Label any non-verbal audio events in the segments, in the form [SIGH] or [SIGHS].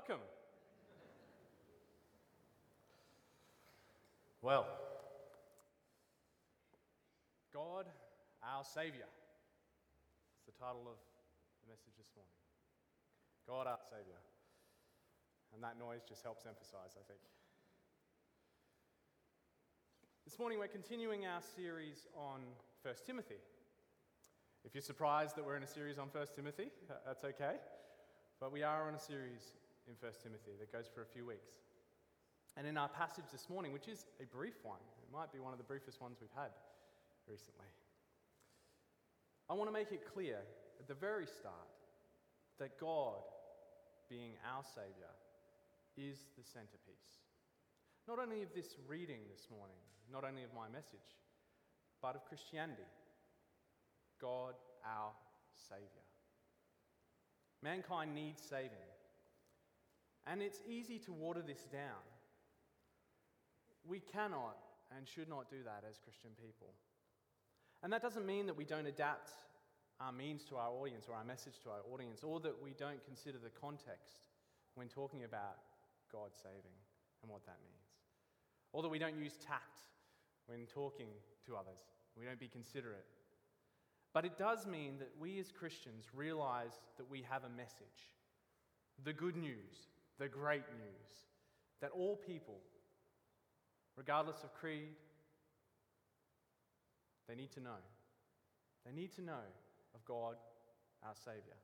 Welcome. Well, God, our Saviour. It's the title of the message this morning. God, our Saviour. And that noise just helps emphasize, I think. This morning we're continuing our series on 1 Timothy. If you're surprised that we're in a series on 1 Timothy, uh, that's okay. But we are on a series in 1 Timothy that goes for a few weeks. And in our passage this morning, which is a brief one, it might be one of the briefest ones we've had recently, I want to make it clear at the very start that God, being our Saviour, is the centerpiece. Not only of this reading this morning, not only of my message, but of Christianity. God, our Saviour. Mankind needs saving. And it's easy to water this down. We cannot and should not do that as Christian people. And that doesn't mean that we don't adapt our means to our audience or our message to our audience, or that we don't consider the context when talking about God saving and what that means. Or that we don't use tact when talking to others. We don't be considerate. But it does mean that we as Christians realize that we have a message the good news, the great news, that all people, regardless of creed, they need to know. They need to know of God, our Saviour.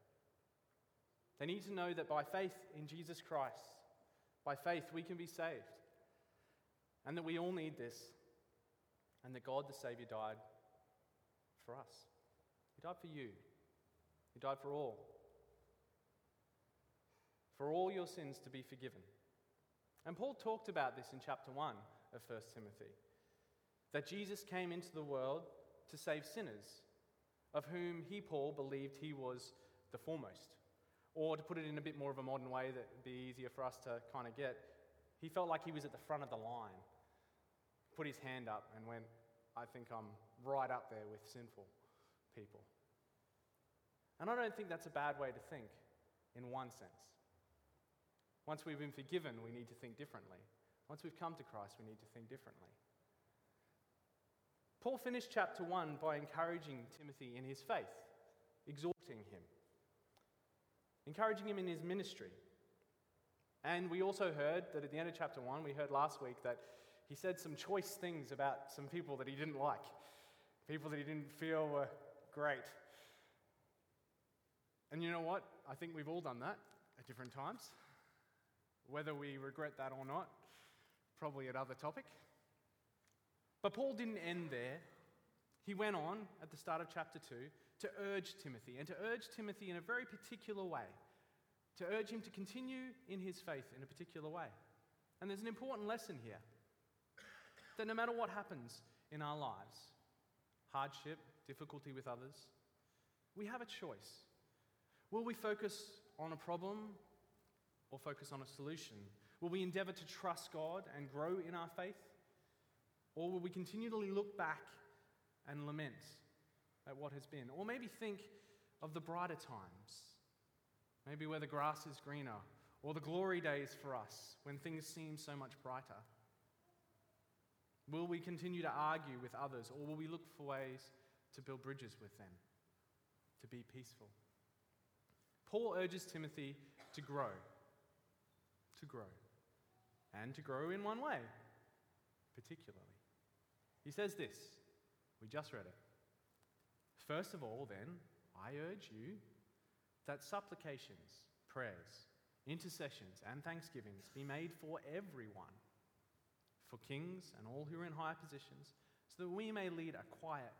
They need to know that by faith in Jesus Christ, by faith, we can be saved. And that we all need this. And that God the Saviour died for us. He died for you. He died for all. For all your sins to be forgiven. And Paul talked about this in chapter 1 of 1 Timothy that Jesus came into the world to save sinners, of whom he, Paul, believed he was the foremost. Or to put it in a bit more of a modern way that would be easier for us to kind of get, he felt like he was at the front of the line. Put his hand up and went, I think I'm right up there with sinful people. And I don't think that's a bad way to think in one sense. Once we've been forgiven, we need to think differently. Once we've come to Christ, we need to think differently. Paul finished chapter 1 by encouraging Timothy in his faith, exhorting him, encouraging him in his ministry. And we also heard that at the end of chapter 1, we heard last week that he said some choice things about some people that he didn't like, people that he didn't feel were great. And you know what? I think we've all done that at different times. Whether we regret that or not, probably another topic. But Paul didn't end there. He went on at the start of chapter 2 to urge Timothy, and to urge Timothy in a very particular way, to urge him to continue in his faith in a particular way. And there's an important lesson here that no matter what happens in our lives hardship, difficulty with others we have a choice. Will we focus on a problem or focus on a solution? Will we endeavor to trust God and grow in our faith? Or will we continually look back and lament at what has been? Or maybe think of the brighter times, maybe where the grass is greener, or the glory days for us when things seem so much brighter? Will we continue to argue with others, or will we look for ways to build bridges with them, to be peaceful? Paul urges Timothy to grow, to grow, and to grow in one way, particularly. He says this, we just read it. First of all, then, I urge you that supplications, prayers, intercessions, and thanksgivings be made for everyone for kings and all who are in higher positions, so that we may lead a quiet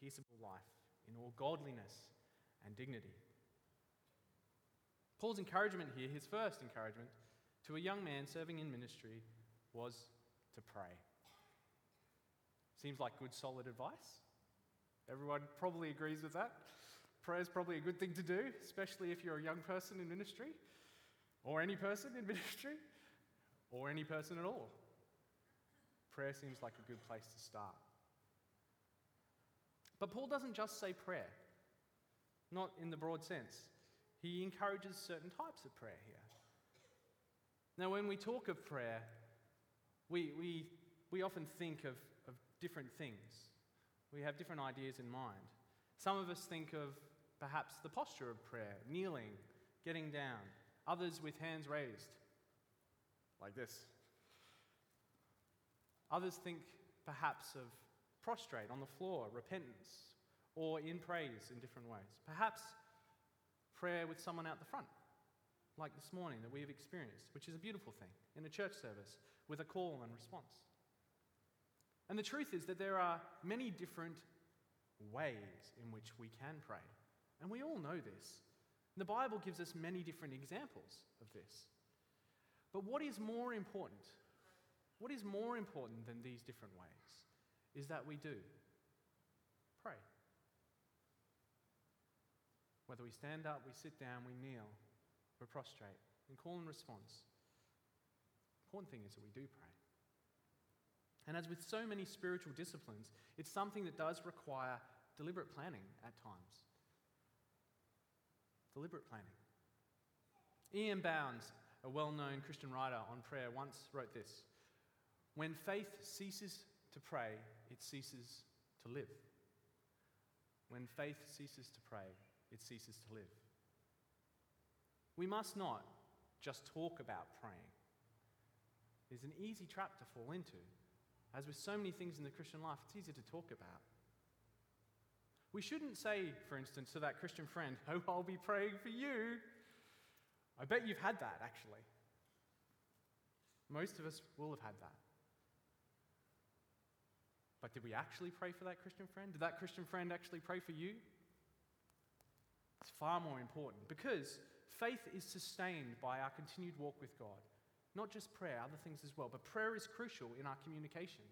peaceable life in all godliness and dignity. Paul's encouragement here, his first encouragement to a young man serving in ministry, was to pray. Seems like good, solid advice. Everyone probably agrees with that. Prayer is probably a good thing to do, especially if you're a young person in ministry, or any person in [LAUGHS] ministry, or any person at all prayer seems like a good place to start. But Paul doesn't just say prayer, not in the broad sense. He encourages certain types of prayer here. Now, when we talk of prayer, we, we, we often think of, of different things. We have different ideas in mind. Some of us think of perhaps the posture of prayer, kneeling, getting down. Others with hands raised, like this. Others think perhaps of prostrate on the floor, repentance, or in praise in different ways. Perhaps prayer with someone out the front, like this morning that we have experienced, which is a beautiful thing in a church service with a call and response. And the truth is that there are many different ways in which we can pray. And we all know this. The Bible gives us many different examples of this. But what is more important, what is more important than these different ways, is that we do pray. Whether we stand up, we sit down, we kneel, we prostrate, in call and response. Important thing is that we do pray. And as with so many spiritual disciplines, it's something that does require deliberate planning at times. Deliberate planning. Ian Bounds, a well known Christian writer on prayer, once wrote this When faith ceases to pray, it ceases to live. When faith ceases to pray, it ceases to live. We must not just talk about praying. It's an easy trap to fall into. As with so many things in the Christian life, it's easy to talk about. We shouldn't say, for instance, to that Christian friend, [LAUGHS] Oh, I'll be praying for you. I bet you've had that, actually. Most of us will have had that. But did we actually pray for that Christian friend? Did that Christian friend actually pray for you? It's far more important because faith is sustained by our continued walk with God. Not just prayer, other things as well, but prayer is crucial in our communication.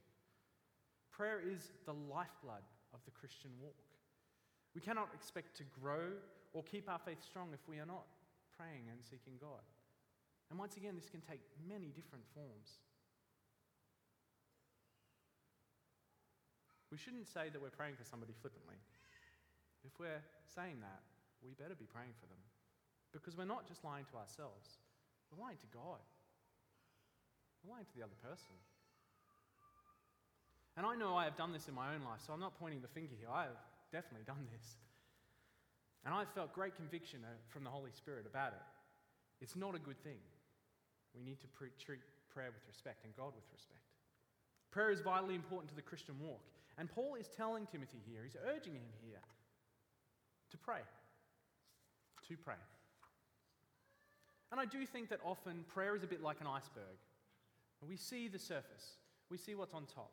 Prayer is the lifeblood of the Christian walk. We cannot expect to grow or keep our faith strong if we are not praying and seeking God. And once again, this can take many different forms. We shouldn't say that we're praying for somebody flippantly. If we're saying that, we better be praying for them. Because we're not just lying to ourselves, we're lying to God. We're lying to the other person. And I know I have done this in my own life, so I'm not pointing the finger here. I have definitely done this. And I've felt great conviction uh, from the Holy Spirit about it. It's not a good thing. We need to pre- treat prayer with respect and God with respect. Prayer is vitally important to the Christian walk. And Paul is telling Timothy here, he's urging him here to pray to pray. And I do think that often prayer is a bit like an iceberg. We see the surface, we see what's on top.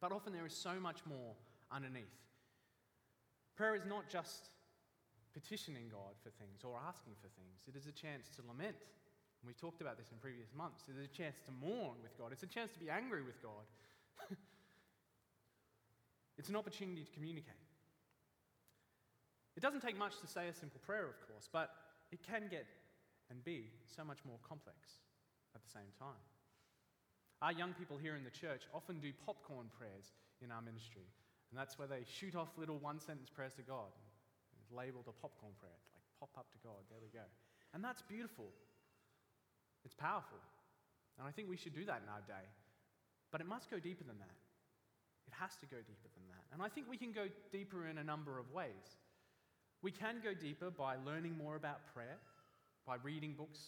But often there is so much more underneath. Prayer is not just petitioning God for things or asking for things, it is a chance to lament. We've talked about this in previous months. It is a chance to mourn with God, it's a chance to be angry with God. [LAUGHS] it's an opportunity to communicate. It doesn't take much to say a simple prayer, of course, but it can get and be so much more complex at the same time. Our young people here in the church often do popcorn prayers in our ministry, and that's where they shoot off little one sentence prayers to God. It's labeled a popcorn prayer, it's like pop up to God, there we go. And that's beautiful, it's powerful, and I think we should do that in our day. But it must go deeper than that. It has to go deeper than that. And I think we can go deeper in a number of ways. We can go deeper by learning more about prayer, by reading books,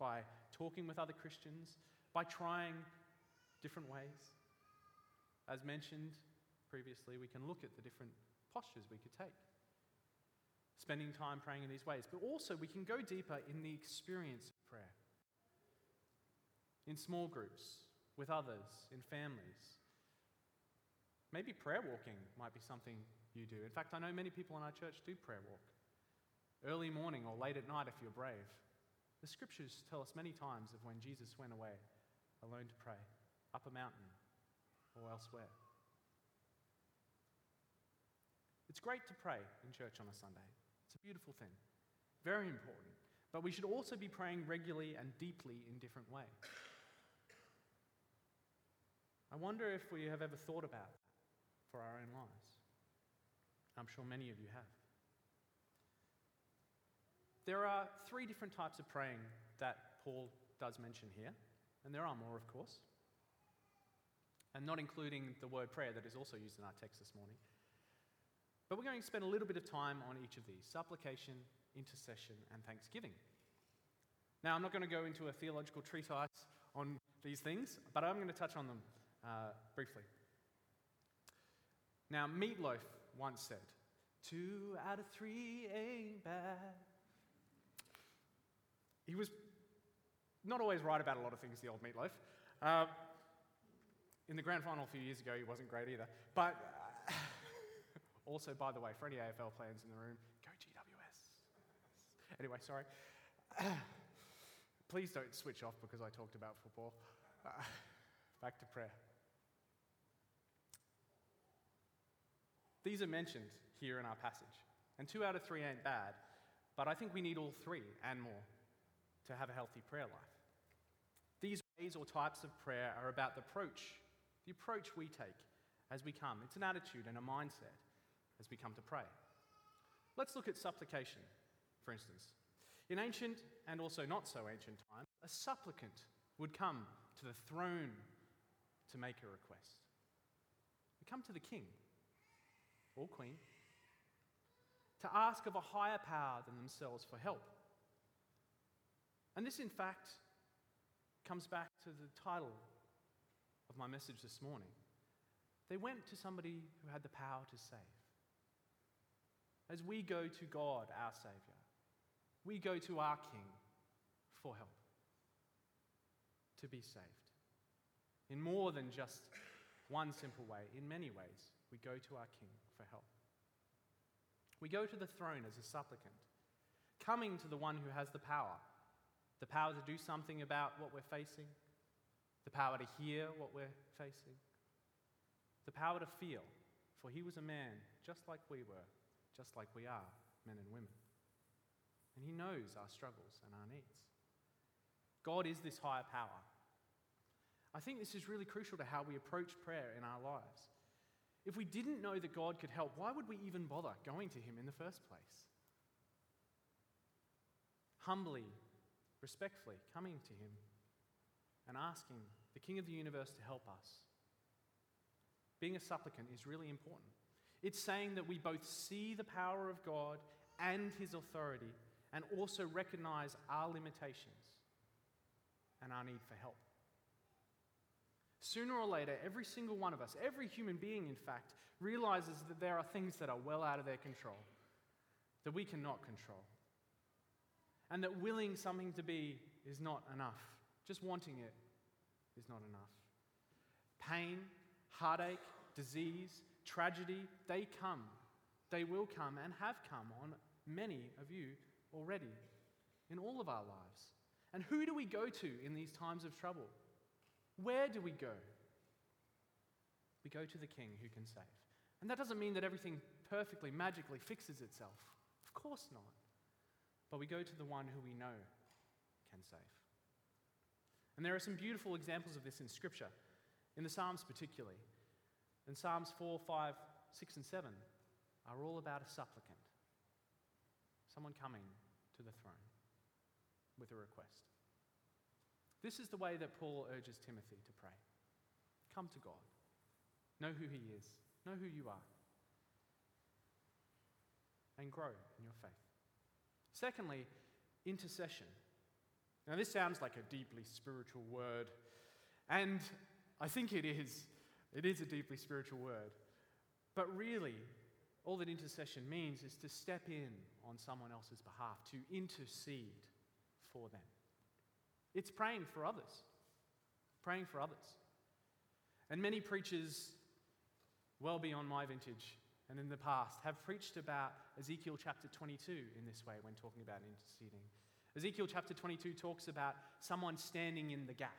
by talking with other Christians, by trying different ways. As mentioned previously, we can look at the different postures we could take. Spending time praying in these ways, but also we can go deeper in the experience of prayer. In small groups, with others, in families. Maybe prayer walking might be something you do. In fact, I know many people in our church do prayer walk. Early morning or late at night if you're brave. The scriptures tell us many times of when Jesus went away alone to pray, up a mountain or elsewhere. It's great to pray in church on a Sunday. It's a beautiful thing, very important. But we should also be praying regularly and deeply in different ways. I wonder if we have ever thought about that for our own lives. I'm sure many of you have. There are three different types of praying that Paul does mention here, and there are more, of course, and not including the word prayer that is also used in our text this morning. But we're going to spend a little bit of time on each of these supplication, intercession, and thanksgiving. Now, I'm not going to go into a theological treatise on these things, but I'm going to touch on them uh, briefly. Now, Meatloaf once said, Two out of three ain't bad. He was not always right about a lot of things, the old Meatloaf. Uh, in the grand final a few years ago, he wasn't great either. But uh, [LAUGHS] also, by the way, for any AFL fans in the room, go GWS. Anyway, sorry. [COUGHS] Please don't switch off because I talked about football. Uh, back to prayer. These are mentioned here in our passage. And two out of three ain't bad, but I think we need all three and more to have a healthy prayer life. These ways or types of prayer are about the approach, the approach we take as we come. It's an attitude and a mindset as we come to pray. Let's look at supplication, for instance. In ancient and also not so ancient times, a supplicant would come to the throne to make a request. We come to the king or queen to ask of a higher power than themselves for help. And this, in fact, comes back to the title of my message this morning. They went to somebody who had the power to save. As we go to God, our Savior, we go to our King for help, to be saved. In more than just one simple way, in many ways, we go to our King for help. We go to the throne as a supplicant, coming to the one who has the power the power to do something about what we're facing, the power to hear what we're facing, the power to feel, for he was a man just like we were, just like we are, men and women. And he knows our struggles and our needs. God is this higher power. I think this is really crucial to how we approach prayer in our lives. If we didn't know that God could help, why would we even bother going to Him in the first place? Humbly, respectfully, coming to Him and asking the King of the universe to help us. Being a supplicant is really important. It's saying that we both see the power of God and His authority and also recognize our limitations and our need for help. Sooner or later, every single one of us, every human being, in fact, realizes that there are things that are well out of their control, that we cannot control. And that willing something to be is not enough. Just wanting it is not enough. Pain, heartache, disease, tragedy, they come. They will come and have come on many of you already in all of our lives. And who do we go to in these times of trouble? Where do we go? We go to the King who can save. And that doesn't mean that everything perfectly, magically fixes itself. Of course not. But we go to the one who we know can save. And there are some beautiful examples of this in Scripture, in the Psalms particularly. And Psalms 4, 5, 6, and 7 are all about a supplicant, someone coming to the throne with a request. This is the way that Paul urges Timothy to pray come to God, know who He is, know who you are, and grow in your faith. Secondly, intercession. Now, this sounds like a deeply spiritual word, and I think it is. It is a deeply spiritual word. But really, all that intercession means is to step in on someone else's behalf, to intercede for them. It's praying for others, praying for others. And many preachers, well beyond my vintage and in the past, have preached about Ezekiel chapter 22 in this way when talking about interceding. Ezekiel chapter 22 talks about someone standing in the gap,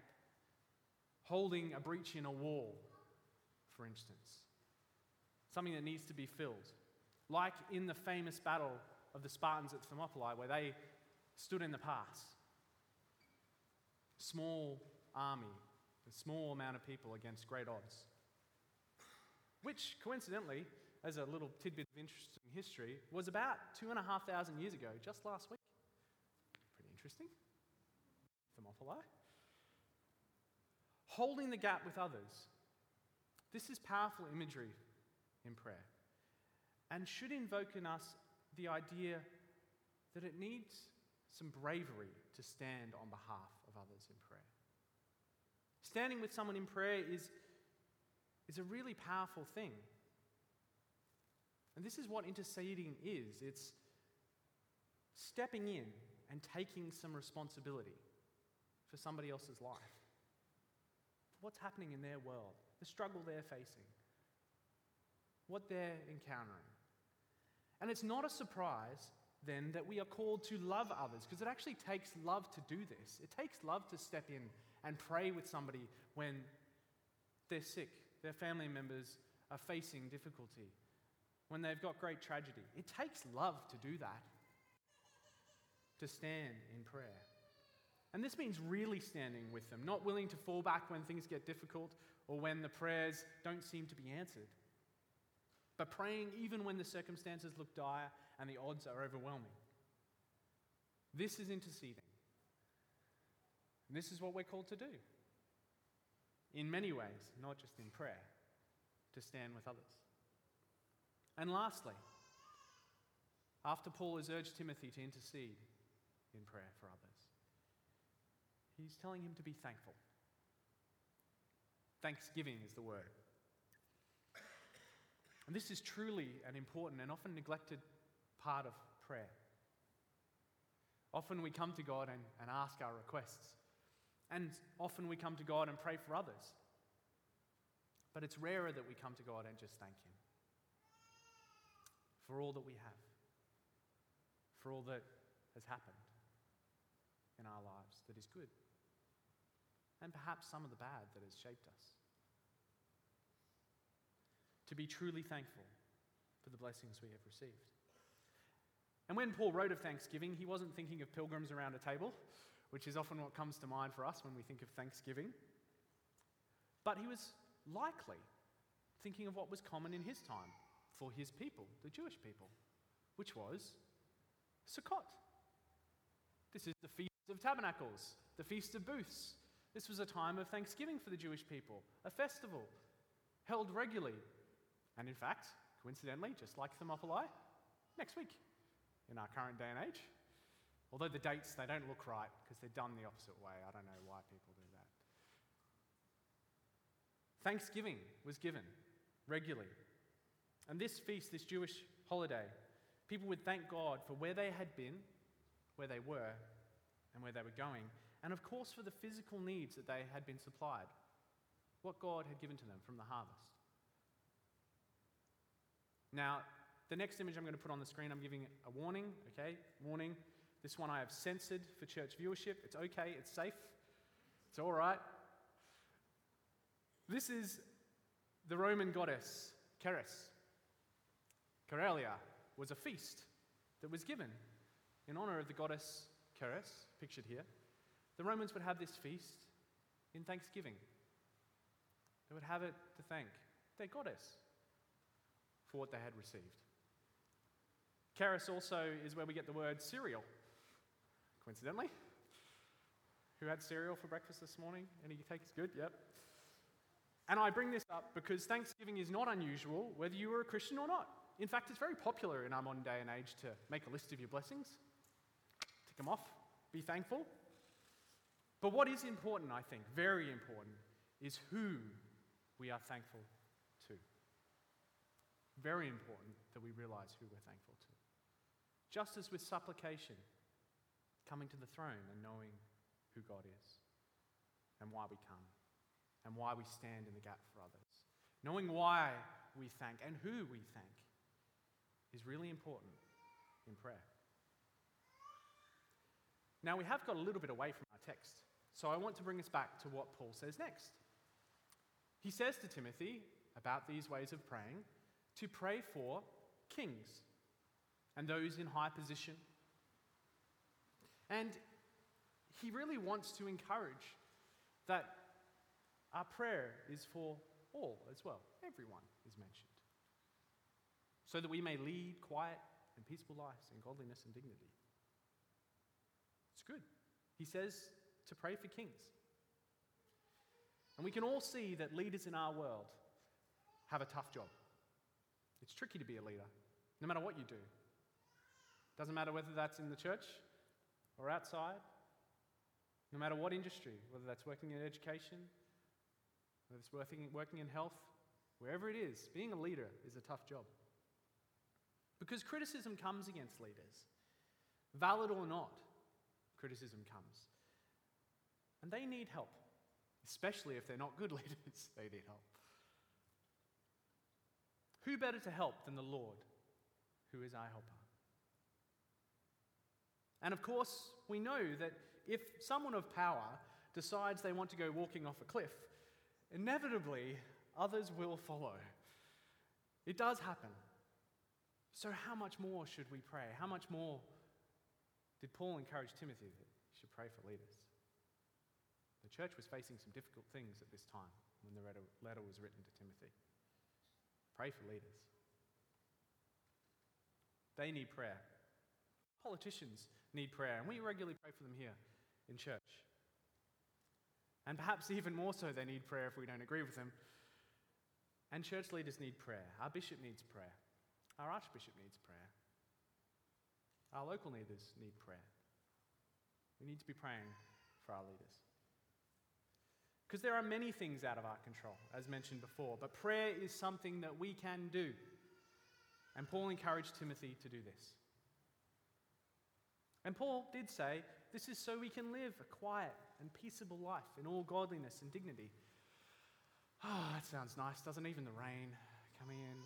holding a breach in a wall, for instance, something that needs to be filled. Like in the famous battle of the Spartans at Thermopylae, where they stood in the pass small army, a small amount of people against great odds. Which, coincidentally, as a little tidbit of interesting history, was about two and a half thousand years ago, just last week. Pretty interesting. Thermopylae. Holding the gap with others. This is powerful imagery in prayer and should invoke in us the idea that it needs some bravery to stand on behalf of others in prayer. Standing with someone in prayer is, is a really powerful thing. And this is what interceding is. It's stepping in and taking some responsibility for somebody else's life, what's happening in their world, the struggle they're facing, what they're encountering. And it's not a surprise then that we are called to love others because it actually takes love to do this. It takes love to step in and pray with somebody when they're sick, their family members are facing difficulty, when they've got great tragedy. It takes love to do that, to stand in prayer. And this means really standing with them, not willing to fall back when things get difficult or when the prayers don't seem to be answered, but praying even when the circumstances look dire and the odds are overwhelming. This is interceding. And this is what we're called to do. In many ways, not just in prayer, to stand with others. And lastly, after Paul has urged Timothy to intercede in prayer for others, he's telling him to be thankful. Thanksgiving is the word. And this is truly an important and often neglected part of prayer. Often we come to God and, and ask our requests. And often we come to God and pray for others. But it's rarer that we come to God and just thank Him for all that we have, for all that has happened in our lives that is good, and perhaps some of the bad that has shaped us. To be truly thankful for the blessings we have received. And when Paul wrote of thanksgiving, he wasn't thinking of pilgrims around a table, which is often what comes to mind for us when we think of thanksgiving. But he was likely thinking of what was common in his time for his people, the Jewish people, which was Sukkot. This is the Feast of Tabernacles, the Feast of Booths. This was a time of thanksgiving for the Jewish people, a festival held regularly. And in fact, coincidentally, just like Thermopylae, next week in our current day and age. Although the dates, they don't look right because they're done the opposite way. I don't know why people do that. Thanksgiving was given regularly. And this feast, this Jewish holiday, people would thank God for where they had been, where they were, and where they were going. And of course, for the physical needs that they had been supplied, what God had given to them from the harvest. Now, the next image I'm going to put on the screen, I'm giving a warning, okay? Warning. This one I have censored for church viewership. It's okay, it's safe, it's all right. This is the Roman goddess, Ceres. Cerealia was a feast that was given in honor of the goddess Ceres, pictured here. The Romans would have this feast in thanksgiving. They would have it to thank their goddess for what they had received. Ceres also is where we get the word cereal, coincidentally. Who had cereal for breakfast this morning? Any takers? Good, yep. And I bring this up because Thanksgiving is not unusual, whether you are a Christian or not. In fact, it's very popular in our modern day and age to make a list of your blessings, tick them off, be thankful. But what is important, I think, very important, is who we are thankful to. Very important that we realize who we're thankful to. Just as with supplication, coming to the throne and knowing who God is and why we come and why we stand in the gap for others. Knowing why we thank and who we thank is really important in prayer. Now, we have got a little bit away from our text, so I want to bring us back to what Paul says next. He says to Timothy about these ways of praying to pray for kings and those in high position. And he really wants to encourage that our prayer is for all as well. Everyone is mentioned. So that we may lead quiet and peaceful lives in godliness and dignity. It's good. He says to pray for kings. And we can all see that leaders in our world have a tough job. It's tricky to be a leader, no matter what you do. Doesn't matter whether that's in the church or outside, no matter what industry, whether that's working in education, whether it's working, working in health, wherever it is, being a leader is a tough job. Because criticism comes against leaders. Valid or not, criticism comes. And they need help, especially if they're not good [LAUGHS] leaders, they need help. Who better to help than the Lord, who is our helper? And of course, we know that if someone of power decides they want to go walking off a cliff, inevitably others will follow. It does happen. So, how much more should we pray? How much more did Paul encourage Timothy that he should pray for leaders? The church was facing some difficult things at this time when the letter was written to Timothy. Pray for leaders. They need prayer. Politicians need prayer, and we regularly pray for them here in church. And perhaps even more so, they need prayer if we don't agree with them. And church leaders need prayer. Our bishop needs prayer. Our Archbishop needs prayer. Our local leaders need prayer. We need to be praying for our leaders. Because there are many things out of our control, as mentioned before, but prayer is something that we can do. And Paul encouraged Timothy to do this. And Paul did say, This is so we can live a quiet and peaceable life in all godliness and dignity. Oh, [SIGHS] that sounds nice, doesn't even the rain coming in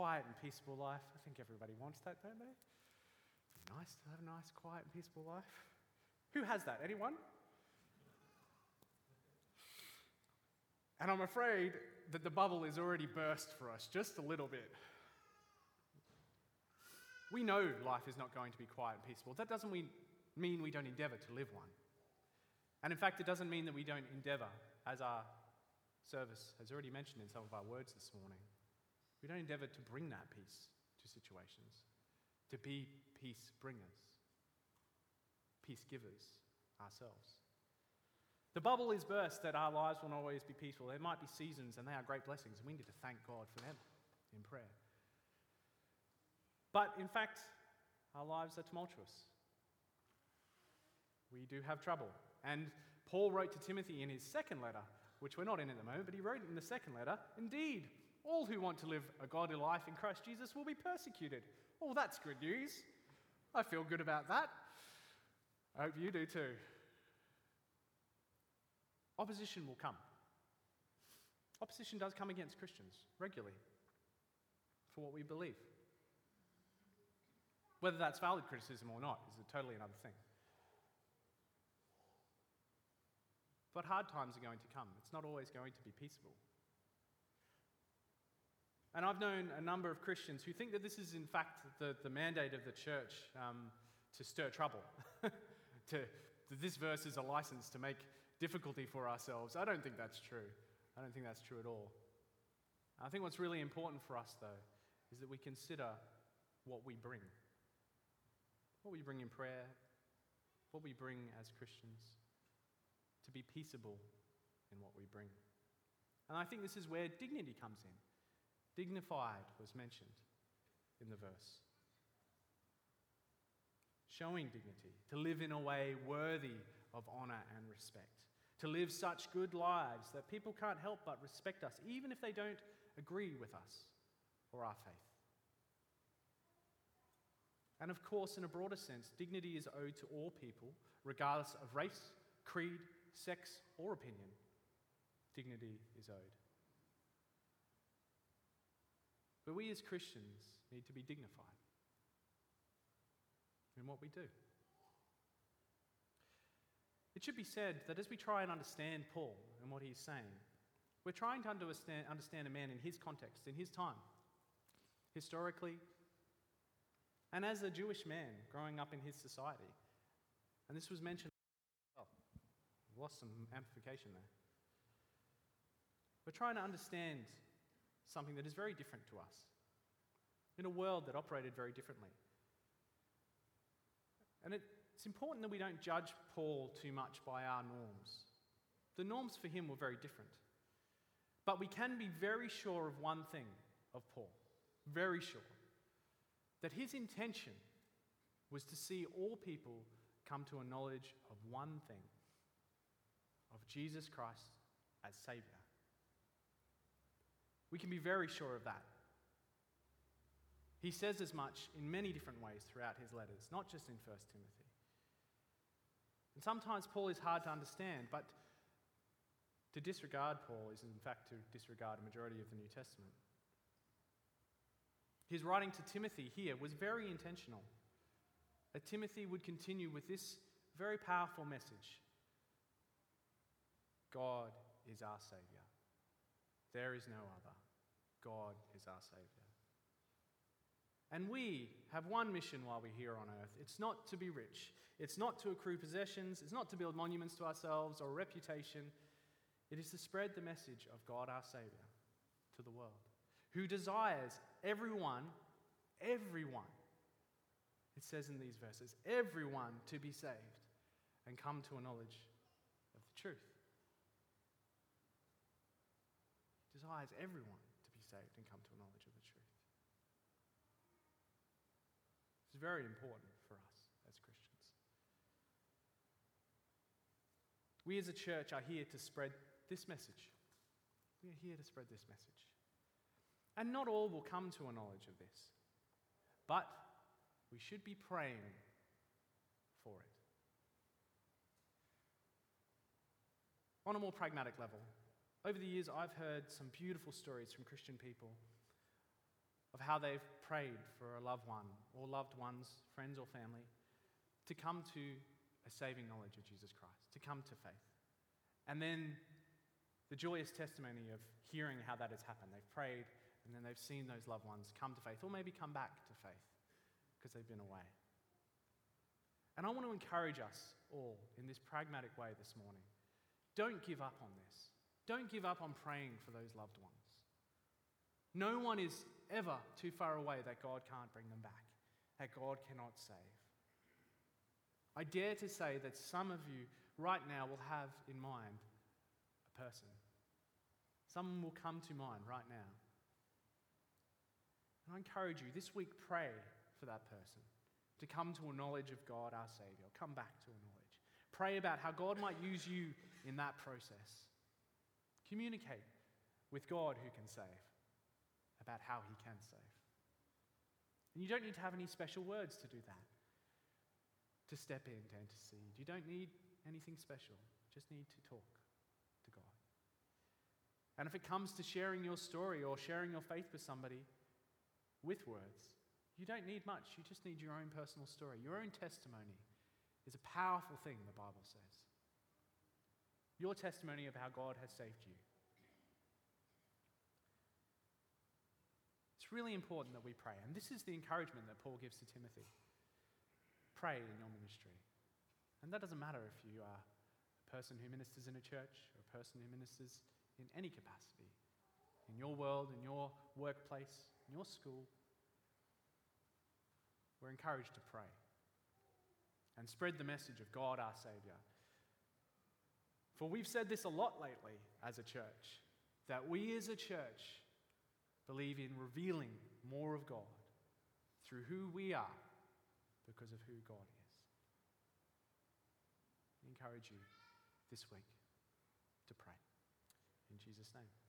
quiet and peaceful life. I think everybody wants that, don't they? Nice to have a nice, quiet and peaceful life. Who has that? Anyone? And I'm afraid that the bubble is already burst for us just a little bit. We know life is not going to be quiet and peaceful. That doesn't mean we don't endeavor to live one. And in fact, it doesn't mean that we don't endeavor, as our service has already mentioned in some of our words this morning, we don't endeavor to bring that peace to situations, to be peace bringers, peace givers ourselves. The bubble is burst that our lives will not always be peaceful. There might be seasons, and they are great blessings, and we need to thank God for them in prayer. But in fact, our lives are tumultuous. We do have trouble. And Paul wrote to Timothy in his second letter, which we're not in at the moment, but he wrote in the second letter, Indeed, all who want to live a godly life in Christ Jesus will be persecuted. Oh, that's good news. I feel good about that. I hope you do too. Opposition will come. Opposition does come against Christians regularly for what we believe. Whether that's valid criticism or not is a totally another thing. But hard times are going to come. It's not always going to be peaceable. And I've known a number of Christians who think that this is, in fact, the, the mandate of the church um, to stir trouble. [LAUGHS] to, this verse is a license to make difficulty for ourselves. I don't think that's true. I don't think that's true at all. I think what's really important for us, though, is that we consider what we bring. What we bring in prayer, what we bring as Christians, to be peaceable in what we bring. And I think this is where dignity comes in. Dignified was mentioned in the verse. Showing dignity, to live in a way worthy of honor and respect, to live such good lives that people can't help but respect us, even if they don't agree with us or our faith. And of course, in a broader sense, dignity is owed to all people, regardless of race, creed, sex, or opinion. Dignity is owed. But we as Christians need to be dignified in what we do. It should be said that as we try and understand Paul and what he's saying, we're trying to understand, understand a man in his context, in his time, historically, and as a Jewish man growing up in his society. And this was mentioned. Oh, lost some amplification there. We're trying to understand something that is very different to us, in a world that operated very differently. And it's important that we don't judge Paul too much by our norms. The norms for him were very different. But we can be very sure of one thing of Paul, very sure, that his intention was to see all people come to a knowledge of one thing of Jesus Christ as Savior. We can be very sure of that. He says as much in many different ways throughout his letters, not just in 1 Timothy. And sometimes Paul is hard to understand, but to disregard Paul is, in fact, to disregard a majority of the New Testament. His writing to Timothy here was very intentional. That Timothy would continue with this very powerful message God is our Savior. There is no other. God is our Savior. And we have one mission while we're here on earth. It's not to be rich, it's not to accrue possessions, it's not to build monuments to ourselves or reputation. It is to spread the message of God our Savior to the world, who desires everyone, everyone, it says in these verses, everyone to be saved and come to a knowledge of the truth. Desires everyone saved and come to a knowledge of the truth. It's very important for us as Christians. We as a church are here to spread this message. We are here to spread this message. And not all will come to a knowledge of this, but we should be praying for it. On a more pragmatic level, over the years I've heard some beautiful stories from Christian people of how they've prayed for a loved one or loved ones, friends or family, to come to a saving knowledge of Jesus Christ, to come to faith. And then the joyous testimony of hearing how that has happened. They've prayed and then they've seen those loved ones come to faith or maybe come back to faith because they've been away. And I want to encourage us all in this pragmatic way this morning. Don't give up on this. Don't give up on praying for those loved ones. No one is ever too far away that God can't bring them back, that God cannot save. I dare to say that some of you right now will have in mind a person Someone will come to mind right now. And I encourage you this week, pray for that person to come to a knowledge of God our Savior, come back to a knowledge. Pray about how God might use you in that process. Communicate with God who can save about how He can save. And you don't need to have any special words to do that, to step in, to intercede. You don't need anything special, you just need to talk. To God. And if it comes to sharing your story or sharing your faith with somebody with words, you don't need much. You just need your own personal story. Your own testimony is a powerful thing, the Bible says. Your testimony of how God has saved you. It's really important that we pray. And this is the encouragement that Paul gives to Timothy pray in your ministry. And that doesn't matter if you are a person who ministers in a church or a person who ministers in any capacity in your world, in your workplace, in your school. We're encouraged to pray and spread the message of God our Savior. For we've said this a lot lately as a church that we as a church believe in revealing more of God through who we are because of who God is. I encourage you this week to pray. In Jesus' name.